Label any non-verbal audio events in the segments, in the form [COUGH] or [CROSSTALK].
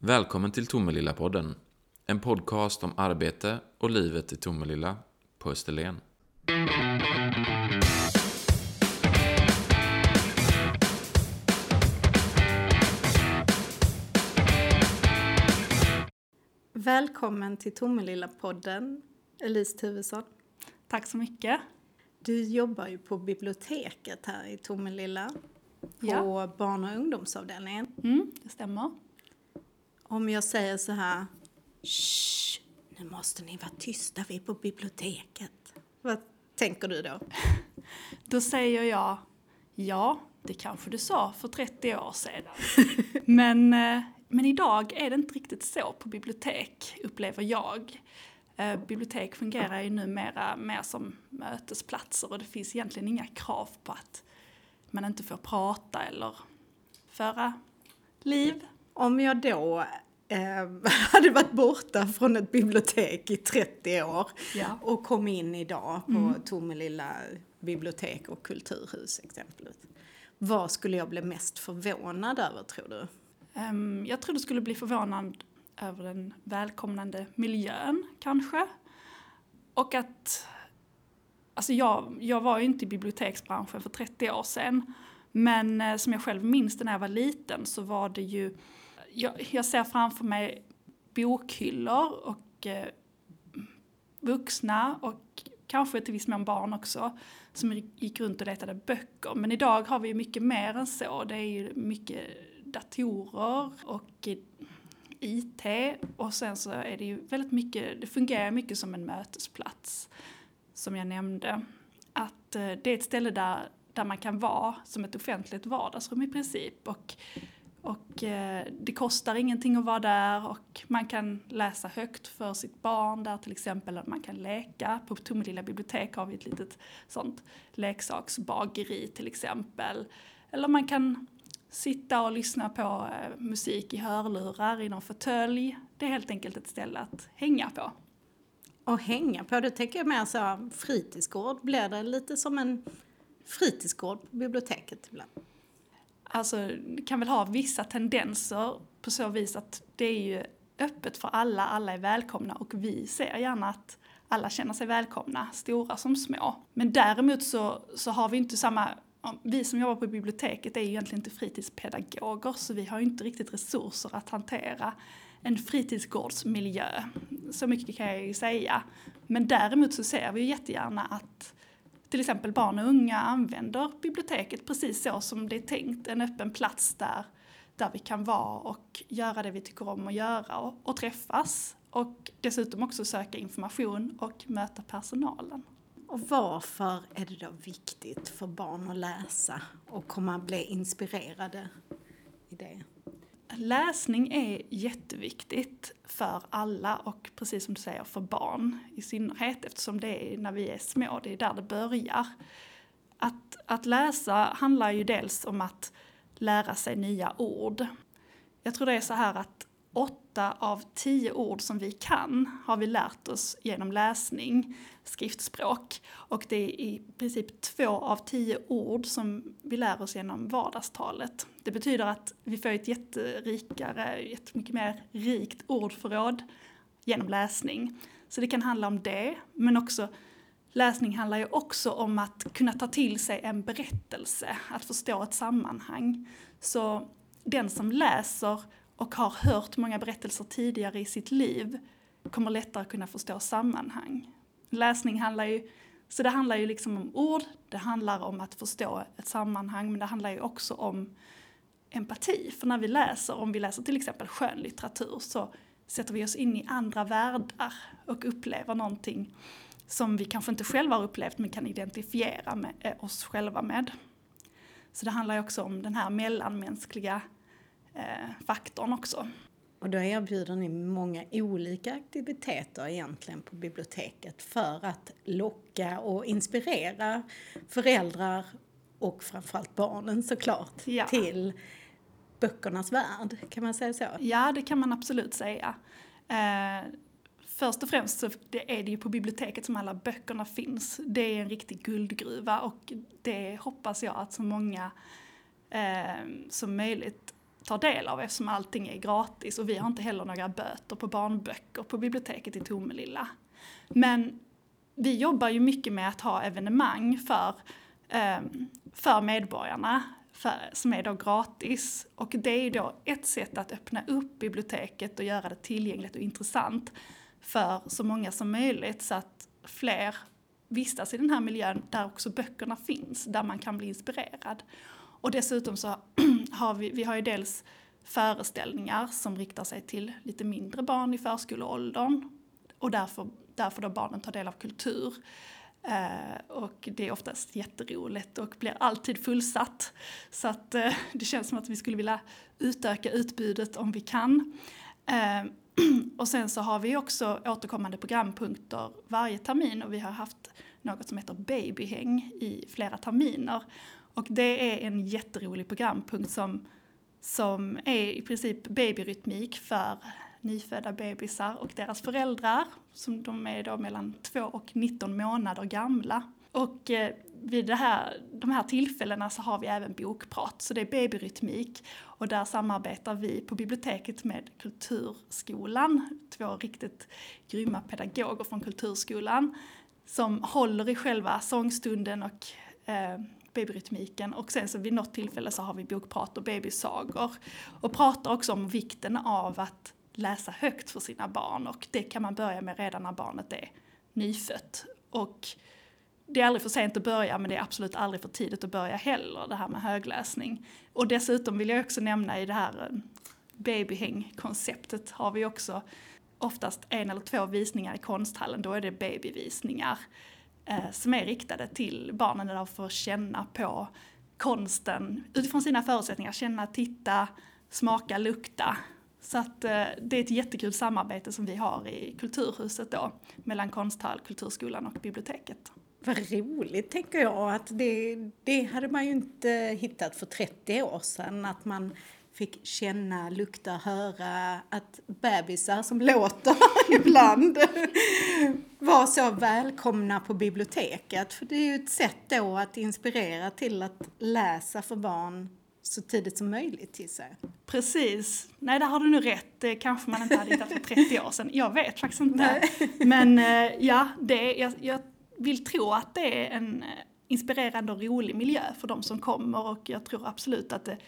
Välkommen till Tomelilla-podden. En podcast om arbete och livet i Tomelilla på Österlen. Välkommen till Tomelilla-podden, Elise Tuvesson. Tack så mycket. Du jobbar ju på biblioteket här i Tomelilla, på Ja. barn och ungdomsavdelningen. Mm, det stämmer. Om jag säger så här, Shh, nu måste ni vara tysta, vi är på biblioteket. Vad tänker du då? [LAUGHS] Då säger jag ja, det kanske du sa för 30 år sedan. [LAUGHS] men, eh, men idag är det inte riktigt så på bibliotek, upplever jag. Eh, Bibliotek fungerar ju numera mer som mötesplatser och det finns egentligen inga krav på att man inte får prata eller föra liv. Om jag då eh, [LAUGHS] hade varit borta från ett bibliotek i 30 år Ja. och kom in idag på Tomelilla bibliotek och kulturhus exempelvis. Vad skulle jag bli mest förvånad över tror du? Ehm, Jag tror du skulle bli förvånad över den välkomnande miljön kanske. Och att, alltså jag, jag var ju inte i biblioteksbranschen för 30 år sedan. Men eh, som jag själv minns det när jag var liten så var det ju, jag, jag ser framför mig bokhyllor och eh, vuxna och kanske till viss mån barn också som gick runt och letade böcker. Men idag har vi mycket mer än så. Det är ju mycket datorer och eh, IT och sen så är det ju väldigt mycket, det fungerar mycket som en mötesplats som jag nämnde. Att eh, det är ett ställe där, där man kan vara som ett offentligt vardagsrum i princip och, och eh, det kostar ingenting att vara där och man kan läsa högt för sitt barn där till exempel, eller man kan leka. På Tomelilla bibliotek har vi ett litet sånt leksaksbageri till exempel. Eller man kan sitta och lyssna på eh, musik i hörlurar i någon fåtölj. Det är helt enkelt ett ställe att hänga på. Och hänga på, det tänker jag mer så fritidsgård, blir det lite som en fritidsgård på biblioteket ibland? Alltså, kan väl ha vissa tendenser på så vis att det är ju öppet för alla, alla är välkomna och vi ser gärna att alla känner sig välkomna, stora som små. Men däremot så, så har vi inte samma, vi som jobbar på biblioteket är ju egentligen inte fritidspedagoger så vi har ju inte riktigt resurser att hantera en fritidsgårdsmiljö. Så mycket kan jag ju säga. Men däremot så ser vi ju jättegärna att till exempel barn och unga använder biblioteket precis så som det är tänkt. En öppen plats där, där vi kan vara och göra det vi tycker om att göra och, och träffas. Och dessutom också söka information och möta personalen. Och varför är det då viktigt för barn att läsa och komma bli inspirerade? Läsning är jätteviktigt för alla och precis som du säger för barn i synnerhet eftersom det är när vi är små, det är där det börjar. Att, att läsa handlar ju dels om att lära sig nya ord. Jag tror det är så här att åtta av tio ord som vi kan har vi lärt oss genom läsning, skriftspråk. Och det är i princip två av tio ord som vi lär oss genom vardagstalet. Det betyder att vi får ett jätterikare, jättemycket mer rikt ordförråd genom läsning. Så det kan handla om det, men också läsning handlar ju också om att kunna ta till sig en berättelse, att förstå ett sammanhang. Så den som läser och har hört många berättelser tidigare i sitt liv kommer lättare kunna förstå sammanhang. Läsning handlar ju, så det handlar ju liksom om ord, det handlar om att förstå ett sammanhang, men det handlar ju också om empati. För när vi läser, om vi läser till exempel skönlitteratur, så sätter vi oss in i andra världar och upplever någonting som vi kanske inte själva har upplevt men kan identifiera med, eh, oss själva med. Så det handlar ju också om den här mellanmänskliga faktorn också. Och då erbjuder ni många olika aktiviteter egentligen på biblioteket för att locka och inspirera föräldrar och framförallt barnen såklart Ja. till böckernas värld, kan man säga så? Ja, det kan man absolut säga. Eh, först och främst så det är det ju på biblioteket som alla böckerna finns. Det är en riktig guldgruva och det hoppas jag att så många eh, som möjligt tar del av eftersom allting är gratis och vi har inte heller några böter på barnböcker på biblioteket i Tomelilla. Men vi jobbar ju mycket med att ha evenemang för, ehm, för medborgarna för, som är då gratis. Och det är ju då ett sätt att öppna upp biblioteket och göra det tillgängligt och intressant för så många som möjligt så att fler vistas i den här miljön där också böckerna finns, där man kan bli inspirerad. Och dessutom så [CLEARS THROAT] har vi, vi har ju dels föreställningar som riktar sig till lite mindre barn i förskoleåldern och därför, därför då barnen tar del av kultur. Eh, och det är oftast jätteroligt och blir alltid fullsatt. Så att eh, [LAUGHS] det känns som att vi skulle vilja utöka utbudet om vi kan. Eh, [CLEARS THROAT] och sen så har vi också återkommande programpunkter varje termin och vi har haft något som heter babyhäng i flera terminer. Och det är en jätterolig programpunkt som, som är i princip babyrytmik för nyfödda bebisar och deras föräldrar, som de är då mellan 2 och 19 månader gamla. Och eh, vid det här, de här tillfällena så har vi även bokprat, så det är babyrytmik. Och där samarbetar vi på biblioteket med Kulturskolan, två riktigt grymma pedagoger från Kulturskolan, som håller i själva sångstunden och eh, babyrytmiken och sen så vid något tillfälle så har vi bokprat och babysagor. Och pratar också om vikten av att läsa högt för sina barn och det kan man börja med redan när barnet är nyfött. Och det är aldrig för sent att börja men det är absolut aldrig för tidigt att börja heller, det här med högläsning. Och dessutom vill jag också nämna i det här babyhängkonceptet babyhäng-konceptet har vi också oftast en eller två visningar i konsthallen, då är det babyvisningar eh, som är riktade till barnen där de får känna på konsten utifrån sina förutsättningar, känna, titta, smaka, lukta så att eh, det är ett jättekul samarbete som vi har i Kulturhuset då mellan Konsthall, Kulturskolan och biblioteket. Vad roligt tänker jag att det, det hade man ju inte hittat för 30 år sedan att man fick känna, lukta, höra att bebisar som låter [LAUGHS] ibland [LAUGHS] var så välkomna på biblioteket. För det är ju ett sätt då att inspirera till att läsa för barn så tidigt som möjligt till sig. Precis. Nej, där har du nu rätt. Det kanske man inte hade hittat för 30 år sedan. Jag vet faktiskt inte. Men eh, ja, det, jag, jag vill tro att det är en eh, inspirerande och rolig miljö för de som kommer och jag tror absolut att det,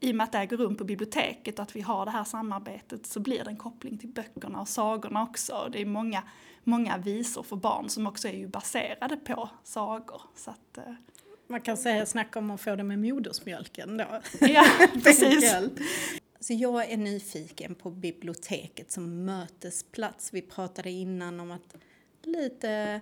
i och med att det äger rum på biblioteket och att vi har det här samarbetet så blir det en koppling till böckerna och sagorna också. Det är många, många visor för barn som också är ju baserade på sagor. Så att, eh, man kan säga snacka om att få det med modersmjölken då. [LAUGHS] Ja, [LAUGHS] precis. Så jag är nyfiken på biblioteket som mötesplats. Vi pratade innan om att lite,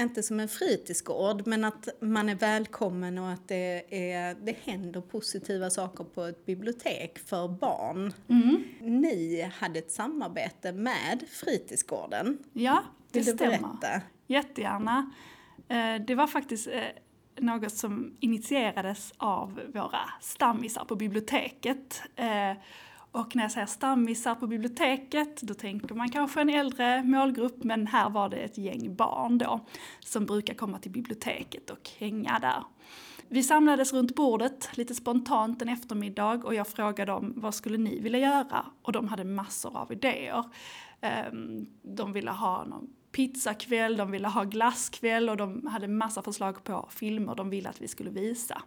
inte som en fritidsgård, men att man är välkommen och att det, är, det händer positiva saker på ett bibliotek för barn. Mm. Ni hade ett samarbete med fritidsgården. Ja, det Vill stämmer. berätta? Jättegärna. Eh, det var faktiskt eh, något som initierades av våra stammisar på biblioteket. Och när jag säger stammisar på biblioteket, då tänker man kanske en äldre målgrupp, men här var det ett gäng barn då som brukar komma till biblioteket och hänga där. Vi samlades runt bordet lite spontant en eftermiddag och jag frågade dem vad skulle ni vilja göra? Och de hade massor av idéer. Ehm, de ville ha någon pizzakväll, de ville ha glasskväll och de hade massa förslag på filmer de ville att vi skulle visa.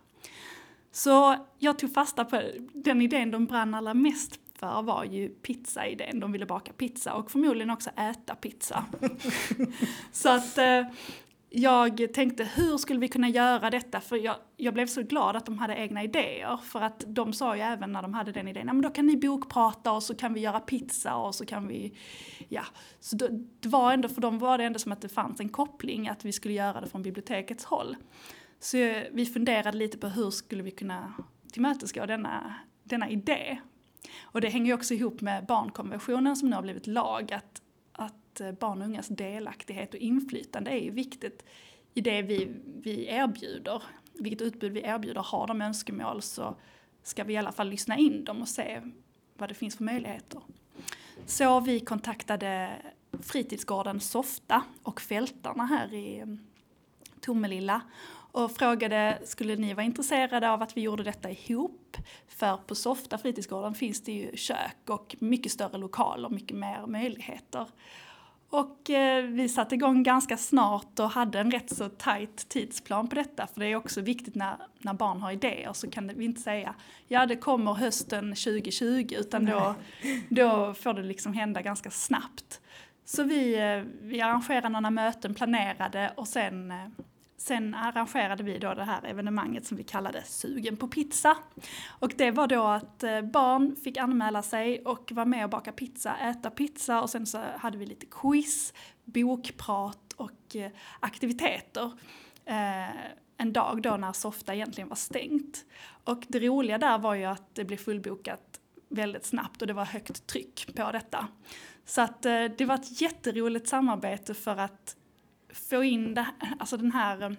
Så jag tog fasta på den idén de brann allra mest för var ju pizza-idén. De ville baka pizza och förmodligen också äta pizza. [LAUGHS] så att eh, jag tänkte hur skulle vi kunna göra detta? För jag, jag, blev så glad att de hade egna idéer. För att de sa ju även när de hade den idén, men då kan ni bokprata och så kan vi göra pizza och så kan vi, ja. Så det, det var ändå, för dem var det ändå som att det fanns en koppling att vi skulle göra det från bibliotekets håll. Så vi funderade lite på hur skulle vi kunna tillmötesgå denna, denna idé. Och det hänger ju också ihop med barnkonventionen som nu har blivit lag, att att eh, barn och ungas delaktighet och inflytande är ju viktigt i det vi, vi erbjuder. Vilket utbud vi erbjuder. Har de önskemål så ska vi i alla fall lyssna in dem och se vad det finns för möjligheter. Så vi kontaktade fritidsgården Softa och Fältarna här i Tomelilla och frågade skulle ni vara intresserade av att vi gjorde detta ihop? För på Softa fritidsgården finns det ju kök och mycket större lokaler, mycket mer möjligheter. Och eh, vi satte igång ganska snart och hade en rätt så tajt tidsplan på detta. För det är också viktigt när, när barn har idéer så kan vi inte säga ja det kommer hösten 2020 utan då, då får det liksom hända ganska snabbt. Så vi, eh, vi arrangerade några möten, planerade och sen eh, Sen arrangerade vi då det här evenemanget som vi kallade Sugen på pizza. Och det var då att eh, barn fick anmäla sig och vara med och baka pizza, äta pizza och sen så hade vi lite quiz, bokprat och eh, aktiviteter. Eh, en dag då när Softa egentligen var stängt. Och det roliga där var ju att det blev fullbokat väldigt snabbt och det var högt tryck på detta. Så att det var ett jätteroligt samarbete för att få in det, alltså den här eh,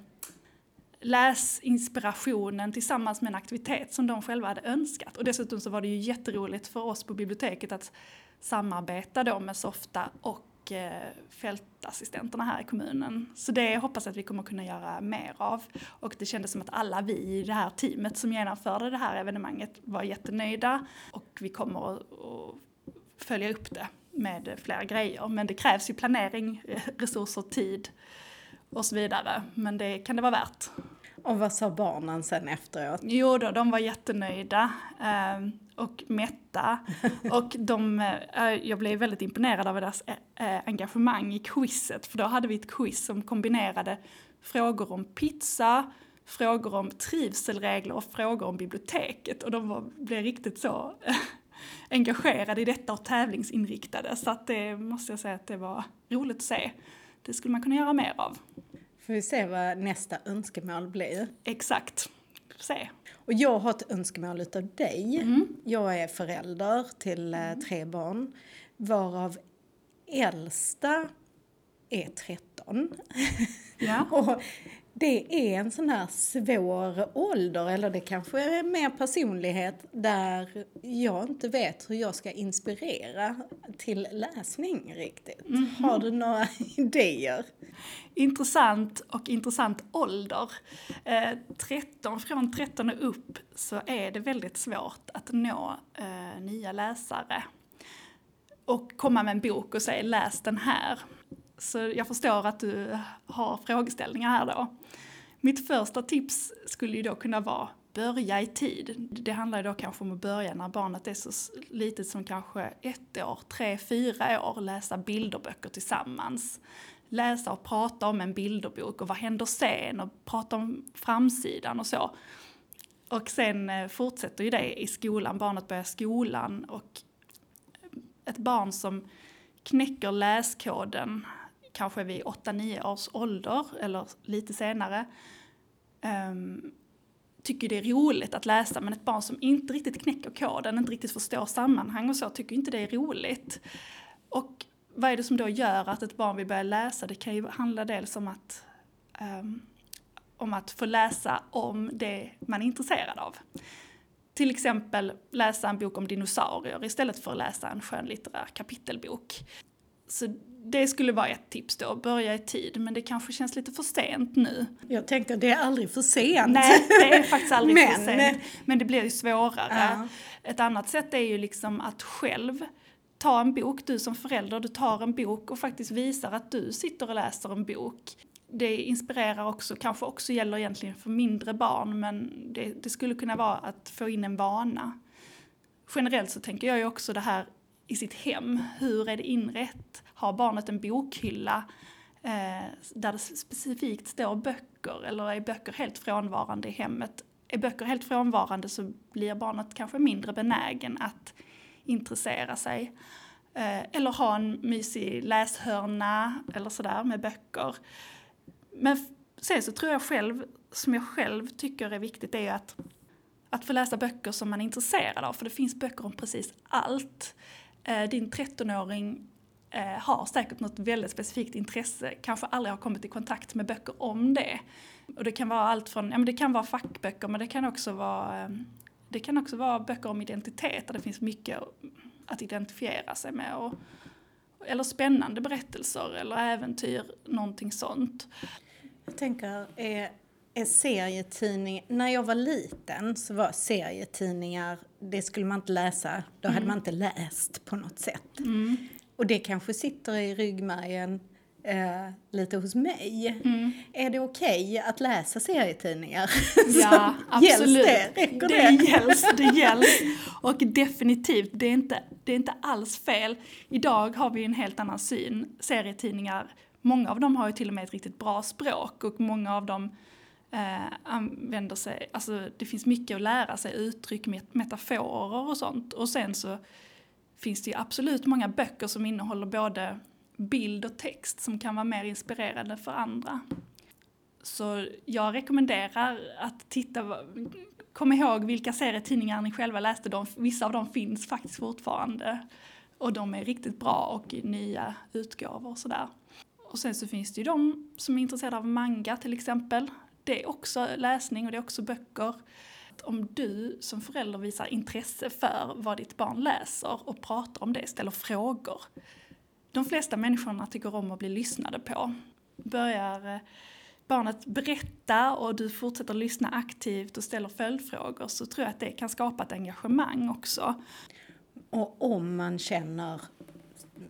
läsinspirationen tillsammans med en aktivitet som de själva hade önskat. Och dessutom så var det ju jätteroligt för oss på biblioteket att samarbeta då med Softa och eh, fältassistenterna här i kommunen. Så det hoppas jag att vi kommer kunna göra mer av. Och det kändes som att alla vi i det här teamet som genomförde det här evenemanget var jättenöjda och vi kommer att följa upp det med flera grejer. Men det krävs ju planering, [LAUGHS] resurser, tid och så vidare. Men det kan det vara värt. Och vad sa barnen sen efteråt? Jo då, de var jättenöjda eh, och mätta. [LAUGHS] och de, eh, jag blev väldigt imponerad av deras eh, engagemang i quizet. För då hade vi ett quiz som kombinerade frågor om pizza, frågor om trivselregler och frågor om biblioteket. Och de var, blev riktigt så [LAUGHS] engagerade i detta och tävlingsinriktade. Så att det måste jag säga att det var roligt att se. Det skulle man kunna göra mer av. Får vi se vad nästa önskemål blir? Exakt. Se. Och jag har ett önskemål utav dig. Mm. Jag är förälder till eh, tre barn varav äldsta är 13. Ja. [LAUGHS] och det är en sån här svår ålder, eller det kanske är mer personlighet, där jag inte vet hur jag ska inspirera till läsning riktigt. Mm -hmm. Har du några [LAUGHS] idéer? Intressant och intressant ålder. Eh, 13, från 13 och upp så är det väldigt svårt att nå eh, nya läsare. Och komma med en bok och säga läs den här. Så jag förstår att du har frågeställningar här då. Mitt första tips skulle ju då kunna vara börja i tid. Det handlar då kanske om att börja när barnet är så litet som kanske ett år, tre, fyra år, läsa bilderböcker tillsammans. Läsa och prata om en bilderbok och vad händer sen och prata om framsidan och så. Och sen eh, fortsätter ju det i skolan, barnet börjar skolan och ett barn som knäcker läskoden kanske vid 8-9 års ålder eller lite senare um, tycker det är roligt att läsa men ett barn som inte riktigt knäcker koden, inte riktigt förstår sammanhang och så tycker inte det är roligt. Och vad är det som då gör att ett barn vill börja läsa? Det kan ju handla dels om att, um, om att få läsa om det man är intresserad av. Till exempel läsa en bok om dinosaurier istället för att läsa en skönlitterär kapitelbok. Så det skulle vara ett tips då, börja i tid. Men det kanske känns lite för sent nu. Jag tänker det är aldrig för sent. Nej, det är faktiskt aldrig [LAUGHS] men... för sent. Men det blir ju svårare. Ja. Ett annat sätt är ju liksom att själv ta en bok, du som förälder, du tar en bok och faktiskt visar att du sitter och läser en bok. Det inspirerar också, kanske också gäller egentligen för mindre barn, men det, det skulle kunna vara att få in en vana. Generellt så tänker jag ju också det här i sitt hem. Hur är det inrett? Har barnet en bokhylla eh, där det specifikt står böcker eller är böcker helt frånvarande i hemmet? Är böcker helt frånvarande så blir barnet kanske mindre benägen att intressera sig. Eh, eller ha en mysig läshörna eller sådär med böcker. Men sen så tror jag själv, som jag själv tycker är viktigt, är att, att få läsa böcker som man är intresserad av. För det finns böcker om precis allt. Eh, din 13-åring eh, har säkert något väldigt specifikt intresse, kanske aldrig har kommit i kontakt med böcker om det. Och det kan vara allt från, ja men det kan vara fackböcker men det kan också vara, eh, det kan också vara böcker om identitet där det finns mycket att identifiera sig med. Och, eller spännande berättelser eller äventyr, någonting sånt. Jag tänker, är är serietidning, när jag var liten så var serietidningar, det skulle man inte läsa, då hade man inte läst på något sätt. Och det kanske sitter i ryggmärgen eh, lite hos mig. Är det okej att läsa serietidningar? Ja, [LAUGHS] gälls absolut. det? Räcker det det? gälls, det [LAUGHS] gälls. Och definitivt, det är, inte, det är inte alls fel. Idag har vi en helt annan syn. Serietidningar, många av dem har ju till och med ett riktigt bra språk och många av dem eh, använder sig, alltså det finns mycket att lära sig, uttryck, met- metaforer och sånt. Och sen så finns det ju absolut många böcker som innehåller både bild och text som kan vara mer inspirerande för andra. Så jag rekommenderar att titta, kom ihåg vilka serietidningar ni själva läste. De, vissa av dem finns faktiskt fortfarande. Och de är riktigt bra och i nya utgåvor och sådär. Och sen så finns det ju de som är intresserade av manga till exempel. Det är också läsning och det är också böcker. Om du som förälder visar intresse för vad ditt barn läser och pratar om det, ställer frågor. De flesta människorna tycker om att bli lyssnade på. Börjar eh, barnet berätta och du fortsätter lyssna aktivt och ställer följdfrågor så tror jag att det kan skapa ett engagemang också. Och om man känner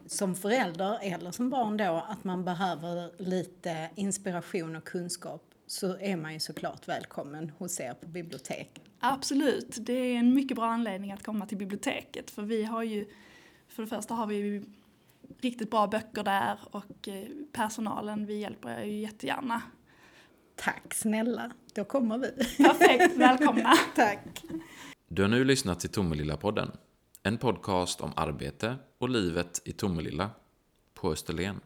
som förälder eller som barn då att man behöver lite inspiration och kunskap så är man ju såklart välkommen hos er på biblioteket. Absolut, det är en mycket bra anledning att komma till biblioteket för vi har ju, för det första har vi riktigt bra böcker där och eh, personalen, vi hjälper er ju jättegärna. Tack snälla, då kommer vi. Perfekt, välkomna! [LAUGHS] Tack. Du har nu lyssnat till Tomelilla-podden. En podcast om arbete och livet i Tomelilla på Österlen.